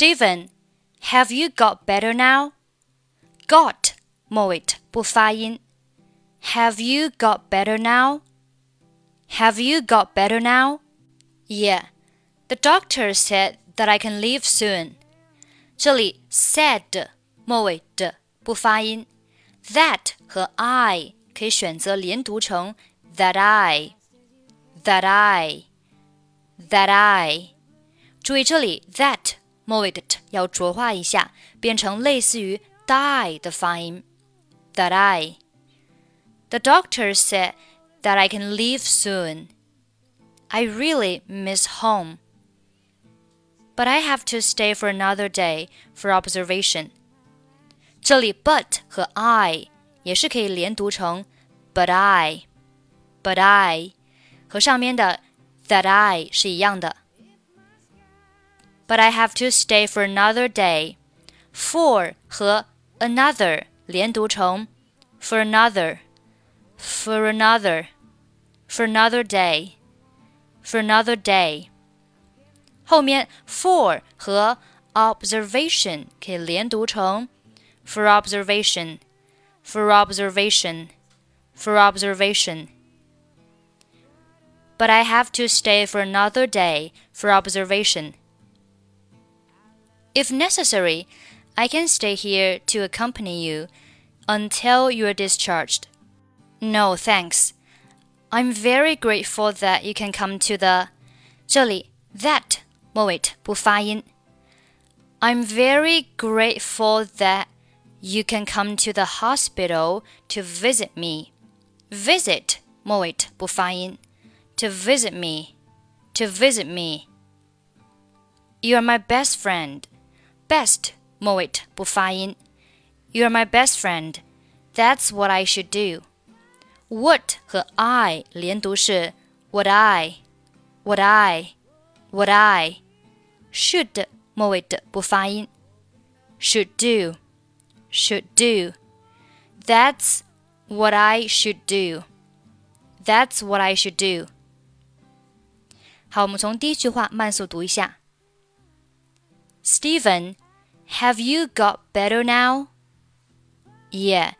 Steven, have you got better now? Got 末尾不发音。Have you got better now? Have you got better now? Yeah, the doctor said that I can leave soon. 这里 said 末尾的不发音，that 和 I 可以选择连读成 that I, that I, that I。注意这里 that 末尾的 t 要浊化一下，变成类似于 die 的发音。That I. The doctor said that I can leave soon. I really miss home. But I have to stay for another day for observation. 这里 but 和 I 也是可以连读成 but I, but I 和上面的 that I 是一样的。 But I have to stay for another day. For 和 another 连读成 for another, for another, for another day, for another day。后面 for 和 observation 可以连读成 for observation, for observation, for observation. But I have to stay for another day for observation. If necessary, I can stay here to accompany you until you are discharged. No, thanks. I'm very grateful that you can come to the 这里 that 末尾不发音。I'm very grateful that you can come to the hospital to visit me. Visit 末尾不发音。To visit me, to visit me. You are my best friend. best moit 不发音。You are my best friend. That's what I should do. What 和 I 连读是 what I, what I, what I. Should 末尾的不发音。Should do, should do. That's what I should do. That's what I should do. 好，我们从第一句话慢速读一下。Steven have you got better now? Yeah,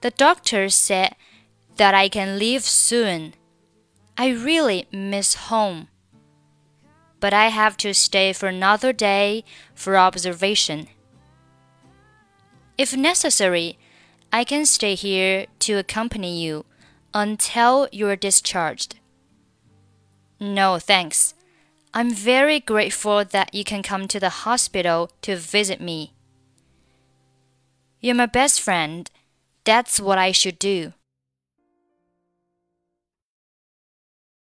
the doctor said that I can leave soon. I really miss home. But I have to stay for another day for observation. If necessary, I can stay here to accompany you until you're discharged. No, thanks. I'm very grateful that you can come to the hospital to visit me. You're my best friend. That's what I should do.